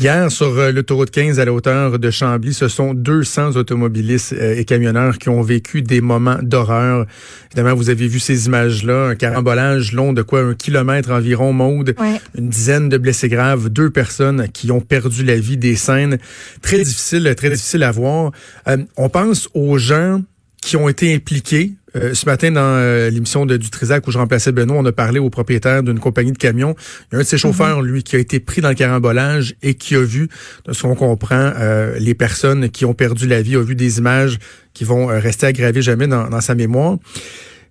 Hier, sur euh, l'autoroute 15 à la hauteur de Chambly, ce sont 200 automobilistes euh, et camionneurs qui ont vécu des moments d'horreur. Évidemment, vous avez vu ces images-là, un carambolage long de quoi un kilomètre environ, Maude, une dizaine de blessés graves, deux personnes qui ont perdu la vie, des scènes très difficiles, très difficiles à voir. Euh, on pense aux gens qui ont été impliqués. Euh, ce matin, dans euh, l'émission de du Trisac où je remplaçais Benoît, on a parlé au propriétaire d'une compagnie de camions. Il y a un de ses mhm. chauffeurs, lui, qui a été pris dans le carambolage et qui a vu, de ce qu'on comprend, euh, les personnes qui ont perdu la vie, a vu des images qui vont rester aggravées jamais dans, sa mémoire.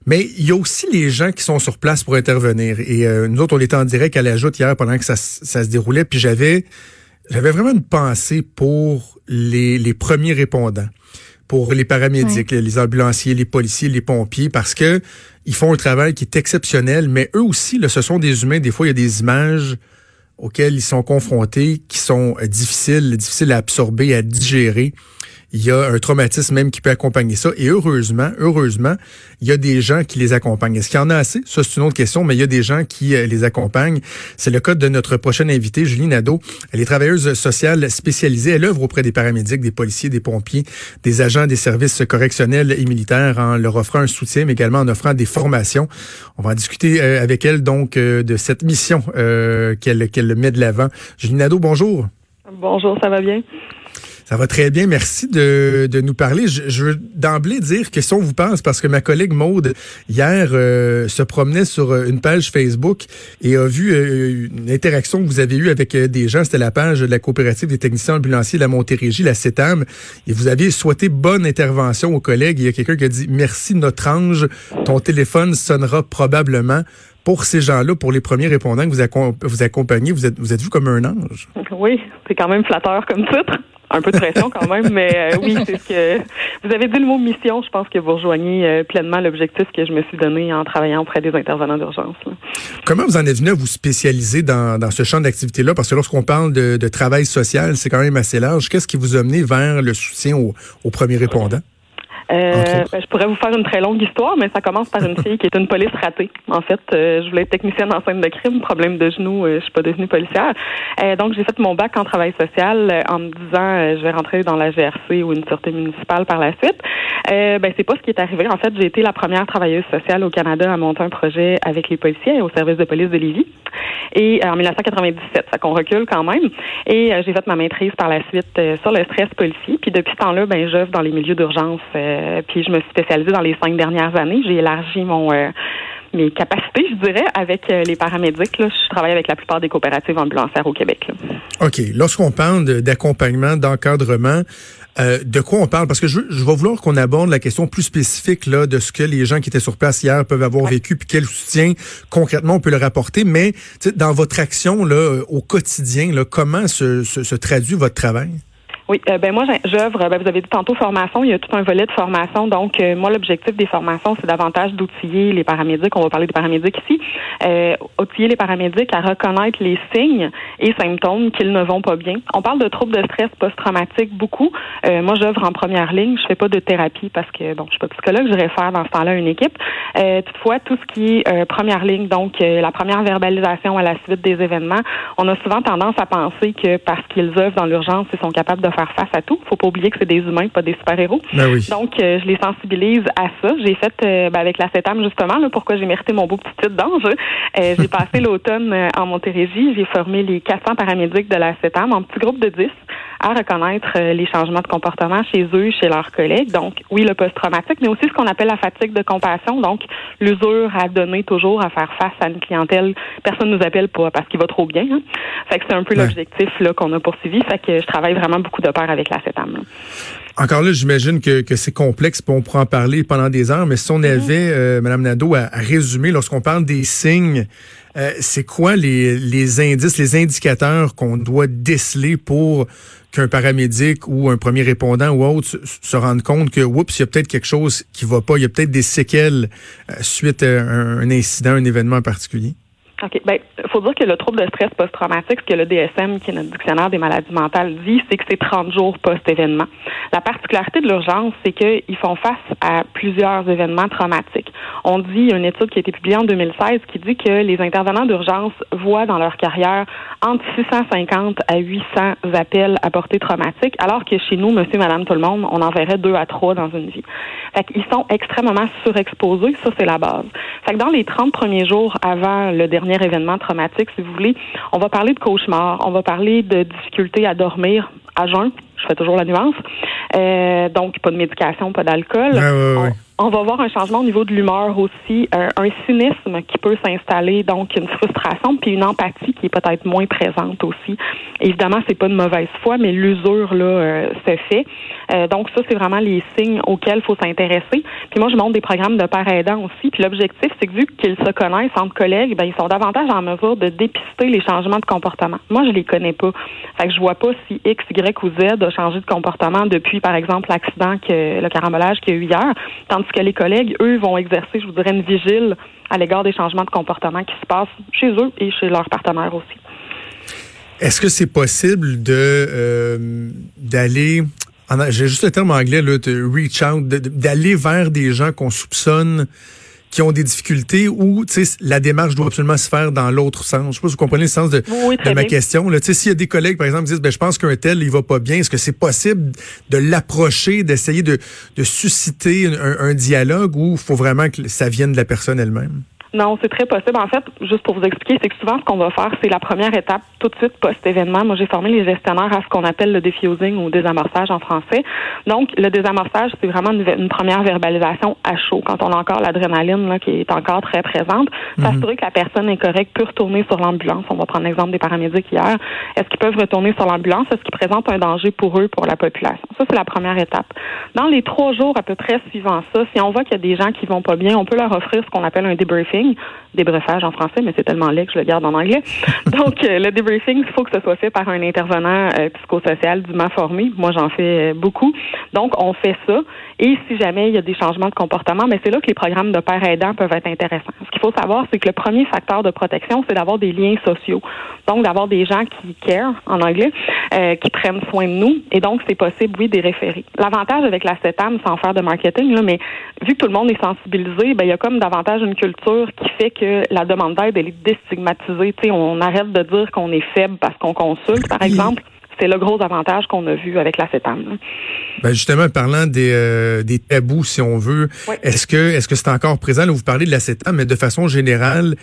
Mais il y a aussi les gens qui sont sur place pour intervenir. Et nous autres, on était en direct à la joute hier pendant que ça, ça se déroulait. Puis j'avais j'avais vraiment une pensée pour les, les premiers répondants pour les paramédics, les ambulanciers, les policiers, les pompiers, parce que ils font un travail qui est exceptionnel, mais eux aussi, là, ce sont des humains. Des fois, il y a des images auxquelles ils sont confrontés qui sont euh, difficiles, difficiles à absorber, à digérer il y a un traumatisme même qui peut accompagner ça. Et heureusement, heureusement, il y a des gens qui les accompagnent. Est-ce qu'il y en a assez? Ça, c'est une autre question, mais il y a des gens qui euh, les accompagnent. C'est le cas de notre prochaine invitée, Julie Nadeau. Elle est travailleuse sociale spécialisée. Elle œuvre auprès des paramédics, des policiers, des pompiers, des agents des services correctionnels et militaires en leur offrant un soutien, mais également en offrant des formations. On va en discuter euh, avec elle donc euh, de cette mission qu'elle met de l'avant. Julie Nadeau, bonjour. Bonjour, ça va bien? Ça va très bien. Merci de, de nous parler. Je, je veux d'emblée dire que si on vous pense, parce que ma collègue Maude, hier, euh, se promenait sur euh, une page Facebook et a vu euh, une interaction que vous avez eue avec des gens. C'était la page de la coopérative des techniciens ambulanciers de la Montérégie, la CETAM. Et vous aviez souhaité bonne intervention aux collègues. Il y a quelqu'un qui a dit, merci notre ange, ton téléphone sonnera probablement pour ces gens-là, pour les premiers répondants que vous, vous accompagnez, vous êtes, vous êtes vu comme un ange. Oui, c'est quand même flatteur comme titre un peu de pression quand même, mais euh, oui, c'est ce que vous avez dit le mot mission. Je pense que vous rejoignez euh, pleinement l'objectif que je me suis donné en travaillant auprès des intervenants d'urgence. Comment vous en êtes venu à vous spécialiser dans, ce champ d'activité-là? Parce que lorsqu'on parle de, de, travail social, c'est quand même assez large. Qu'est-ce qui vous a mené vers le soutien aux premiers répondants? Euh, ben, je pourrais vous faire une très longue histoire, mais ça commence par une fille qui est une police ratée. En fait, euh, je voulais être technicienne en scène de crime, problème de genou, euh, je suis pas devenue policière. Euh, donc, j'ai fait mon bac en travail social en me disant je vais rentrer dans la GRC ou une sûreté municipale par la suite. ben, c'est pas ce qui est arrivé. En fait, j'ai été la première travailleuse sociale au Canada à monter un projet avec les policiers au service de police de Lévis. Et en 1997, ça qu'on recule quand même. Et j'ai fait ma maîtrise par la suite sur le stress policier. Puis depuis ce temps-là, ben, j'œuvre dans les milieux d'urgence euh, puis je me suis spécialisée dans les cinq dernières années. J'ai élargi mon euh, mes capacités, je dirais, avec euh, les paramédics. Là, je travaille avec la plupart des coopératives ambulancières au Québec. OK. Lorsqu'on parle d'accompagnement, d'encadrement, de quoi on parle? Parce que je, je vais vouloir qu'on aborde la question plus spécifique là, de ce que les gens qui étaient sur place hier peuvent avoir vécu, puis quel soutien concrètement on peut leur apporter. Mais dans votre action là, au quotidien, là, comment se, se traduit votre travail? Oui, euh, ben moi j'œuvre, ben, vous avez dit tantôt formation, il y a tout un volet de formation. Donc euh, moi l'objectif des formations, c'est davantage d'outiller les paramédics, on va parler des paramédics ici, euh, outiller les paramédics à reconnaître les signes et symptômes qu'ils ne vont pas bien. On parle de troubles de stress post-traumatique beaucoup. Euh, moi j'œuvre en première ligne, je fais pas de thérapie parce que bon, je suis pas psychologue, je réfère dans ce temps-là une équipe. toutefois, tout ce qui est première ligne, donc la première verbalisation à la suite des événements, on a souvent tendance à penser que parce qu'ils œuvrent dans l'urgence, ils sont capables de faire face à tout. Faut pas oublier que c'est des humains, pas des super-héros. Ben Donc, euh, je les sensibilise à ça. J'ai fait euh, ben, avec la CETAM, justement, là, pourquoi j'ai mérité mon beau petit titre d'ange. Euh, j'ai passé l'automne en Montérégie. J'ai formé les 400 paramédics de la CETAM en petit groupe de 10 à reconnaître les changements de comportement chez eux, chez leurs collègues. Donc, oui, le post-traumatique, mais aussi ce qu'on appelle la fatigue de compassion. Donc, l'usure à donner toujours, à faire face à une clientèle. Personne nous appelle pas parce qu'il va trop bien. Hein. Fait que c'est un peu l'objectif là qu'on a poursuivi. Fait que je travaille vraiment beaucoup de pair avec. Encore là, j'imagine que, que c'est complexe, puis on pourra en parler pendant des heures, mais si on mm-hmm. avait, euh, Madame Nadeau, à, résumer, lorsqu'on parle des signes, euh, c'est quoi les, les indices, les indicateurs qu'on doit déceler pour qu'un paramédic ou un premier répondant ou autre se, rende compte que, oups, il y a peut-être quelque chose qui va pas, il y a peut-être des séquelles euh, suite à un, incident, un événement particulier? OK. Ben, faut dire que le trouble de stress post-traumatique, ce que le DSM, qui est notre dictionnaire des maladies mentales, dit, c'est que c'est 30 jours post-événement. La particularité de l'urgence, c'est qu'ils font face à plusieurs événements traumatiques. On dit, il y a une étude qui a été publiée en 2016 qui dit que les intervenants d'urgence voient dans leur carrière entre 650 à 800 appels à portée traumatique, alors que chez nous, monsieur, madame, tout le monde, on en verrait deux à trois dans une vie. Fait qu'ils sont extrêmement surexposés, ça, c'est la base. Fait que dans les 30 premiers jours avant le dernier événement traumatique, si vous voulez. On va parler de cauchemar, on va parler de difficultés à dormir à jeun. Je fais toujours la nuance. Euh, donc, pas de médication, pas d'alcool. On, va voir un changement au niveau de l'humeur aussi, un, cynisme qui peut s'installer, donc une frustration, puis une empathie qui est peut-être moins présente aussi. Évidemment, c'est pas de mauvaise foi, mais l'usure là euh, se fait. Euh, donc ça, c'est vraiment les signes auxquels faut s'intéresser. Puis moi, je montre des programmes de père aidants aussi. Puis l'objectif, c'est que vu qu'ils se connaissent entre collègues, ben ils sont davantage en mesure de dépister les changements de comportement. Moi, je les connais pas. Fait que je vois pas si X, Y ou Z a changé de comportement depuis, par exemple, l'accident que le carambolage qu'il y a eu hier, que les collègues, eux, vont exercer, je vous dirais, une vigile à l'égard des changements de comportement qui se passent chez eux et chez leurs partenaires aussi. Est-ce que c'est possible de euh, d'aller j'ai juste le terme anglais là, de reach out, d'aller vers des gens qu'on soupçonne qui ont des difficultés ou la démarche doit absolument se faire dans l'autre sens. Je sais pas si vous comprenez le sens de, ma question. S'il y a des collègues, par exemple, qui disent ben, je pense qu'un tel, il va pas bien, est-ce que c'est possible de l'approcher, d'essayer de, de susciter un, un dialogue ou il faut vraiment que ça vienne de la personne elle-même? Non, c'est très possible. En fait, juste pour vous expliquer, c'est que souvent, ce qu'on va faire, c'est la première étape tout de suite post-événement. Moi, j'ai formé les gestionnaires à ce qu'on appelle le diffusing ou désamorçage en français. Donc, le désamorçage, c'est vraiment une, première verbalisation à chaud, quand on a encore l'adrénaline là, qui est encore très présente. Mhm. S'assurer que la personne est correcte peut retourner sur l'ambulance. On va prendre l'exemple des paramédics hier. Est-ce qu'ils peuvent retourner sur l'ambulance? Est-ce qu'ils présentent un danger pour eux, pour la population? Ça, c'est la première étape. Dans les trois jours à peu près suivant ça, si on voit qu'il y a des gens qui vont pas bien, on peut leur offrir ce qu'on appelle un debriefing débriefing, en français, mais c'est tellement laid que je le garde en anglais. Donc, euh, le debriefing, il faut que ce soit fait par un intervenant euh, psychosocial dûment formé. Moi, j'en fais euh, beaucoup. Donc, on fait ça. Et si jamais il y a des changements de comportement, mais c'est là que les programmes de père aidant peuvent être intéressants. Ce qu'il faut savoir, c'est que le premier facteur de protection, c'est d'avoir des liens sociaux. Donc, d'avoir des gens qui care, en anglais, qui prennent soin de nous. Et donc, c'est possible, oui, des référés. L'avantage avec la CETAM, sans faire de marketing, là, mais vu que tout le monde est sensibilisé, ben, il y a comme davantage une culture qui fait que la demande d'aide, elle est déstigmatisée. on arrête de dire qu'on est faible parce qu'on consulte, par exemple. C'est le gros avantage qu'on a vu avec la CETAM. Ben justement, parlant des, euh, des tabous, si on veut, est-ce que est-ce que c'est encore présent? Là, vous parlez de la CETAM, mais de façon générale,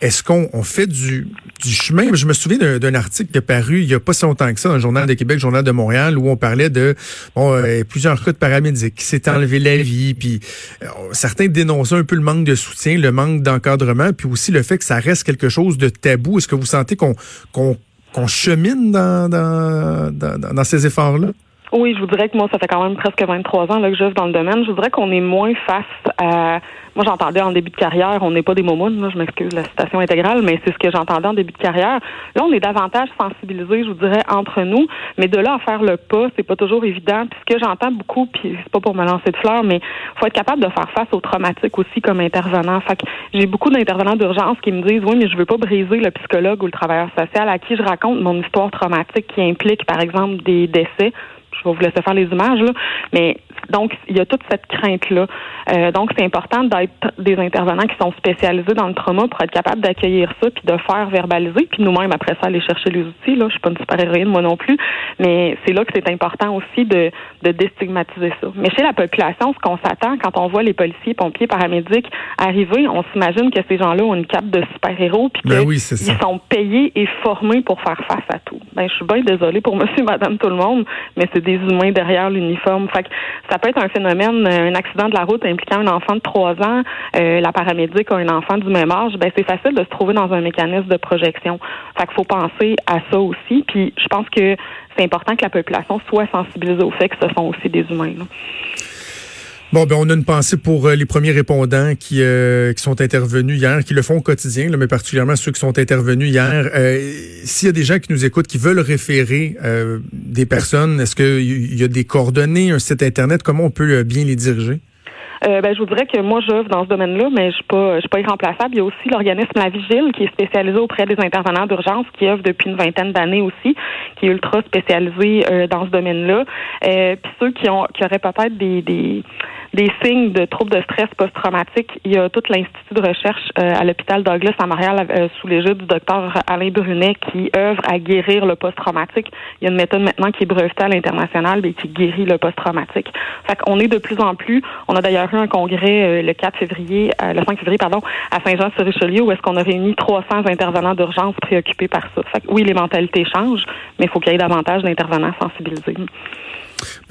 est-ce qu'on on fait du, chemin? Je me souviens d'un article qui est paru il y a pas si longtemps que ça dans le Journal de Québec, Journal de Montréal, où on parlait de bon, euh, plusieurs cas de paramédics qui s'étaient enlevé la vie, puis euh, certains dénonçaient un peu le manque de soutien, le manque d'encadrement, puis aussi le fait que ça reste quelque chose de tabou. Est-ce que vous sentez qu'on qu'on chemine dans, dans, dans, dans ces efforts-là? Oui, je vous dirais que moi, ça fait quand même presque 23 ans là, que j'œuvre dans le domaine. Je voudrais qu'on est moins face à... Moi, j'entendais en début de carrière, on n'est pas des momounes, là, je m'excuse la citation intégrale, mais c'est ce que j'entendais en début de carrière. Là, on est davantage sensibilisés, je vous dirais, entre nous, mais de là à faire le pas, c'est pas toujours évident. Puis ce que j'entends beaucoup, puis c'est pas pour me lancer de fleurs, mais faut être capable de faire face aux traumatiques aussi comme intervenant. Fait que j'ai beaucoup d'intervenants d'urgence qui me disent, oui, mais je veux pas briser le psychologue ou le travailleur social à qui je raconte mon histoire traumatique qui implique, par exemple, des décès je vais vous laisser faire les images, là, mais donc, il y a toute cette crainte-là. Euh, donc, c'est important d'être des intervenants qui sont spécialisés dans le trauma pour être capable d'accueillir ça, puis de faire verbaliser, puis nous-mêmes, après ça, aller chercher les outils. Là. Je suis pas une super héroïne, moi non plus, mais c'est là que c'est important aussi de, de déstigmatiser ça. Mais chez la population, ce qu'on s'attend quand on voit les policiers, pompiers, paramédics arriver, on s'imagine que ces gens-là ont une cape de super-héros, puis ben qu'ils sont payés et formés pour faire face à tout. Ben, je suis bien désolée pour monsieur, madame, tout le monde, mais c'est des humains derrière l'uniforme. Fait ça peut être un phénomène, un accident de la route impliquant un enfant de 3 ans, euh, la paramédic a un enfant du même âge, ben c'est facile de se trouver dans un mécanisme de projection. Fait qu'il faut penser à ça aussi. Puis je pense que c'est important que la population soit sensibilisée au fait que ce sont aussi des humains. Bon, ben on a une pensée pour euh, les premiers répondants qui, euh, qui sont intervenus hier, qui le font au quotidien, mais particulièrement ceux qui sont intervenus hier. Euh, s'il y a des gens qui nous écoutent, qui veulent référer des personnes, est-ce qu'il y a des coordonnées, un site Internet? Comment on peut bien les diriger? Euh, ben, je vous dirais que moi, j'œuvre dans ce domaine-là, mais je suis pas, je suis pas irremplaçable. Il y a aussi l'organisme La Vigile, qui est spécialisé auprès des intervenants d'urgence, qui œuvre depuis une vingtaine d'années aussi, qui est ultra spécialisé euh, dans ce domaine-là. Euh, Puis ceux qui ont, qui auraient peut-être des, des des signes de troubles de stress post-traumatique. Il y a tout l'Institut de recherche euh, à l'hôpital Douglas à Montréal euh, sous l'égide du docteur Alain Brunet qui œuvre à guérir le post-traumatique. Il y a une méthode maintenant qui est brevetée à l'international et qui guérit le post-traumatique. Fait qu'on est de plus en plus. On a d'ailleurs un congrès euh, le 4 février, le 5 février, pardon, à Saint-Jean-sur-Richelieu où est-ce qu'on a réuni 300 intervenants d'urgence préoccupés par ça. Oui, les mentalités changent, mais il faut qu'il y ait davantage d'intervenants sensibilisés.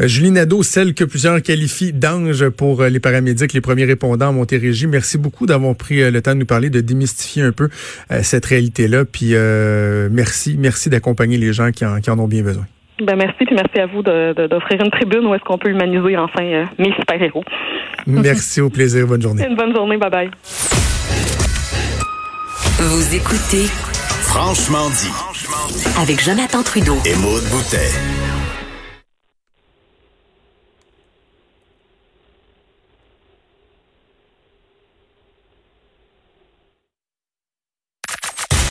Euh, Julie Nadeau, celle que plusieurs qualifient d'ange pour euh, les paramédics, les premiers répondants en Montérégie. Merci beaucoup d'avoir pris euh, le temps de nous parler, de démystifier un peu cette réalité-là. Puis merci, merci d'accompagner les gens qui en, qui en, ont bien besoin. Ben merci, puis merci à vous d'offrir une tribune où est-ce qu'on peut humaniser enfin mes super-héros. Merci, au plaisir. Bonne journée. Une bonne journée. Bye bye. Vous écoutez Franchement dit avec Jonathan Trudeau et Maude Boutet.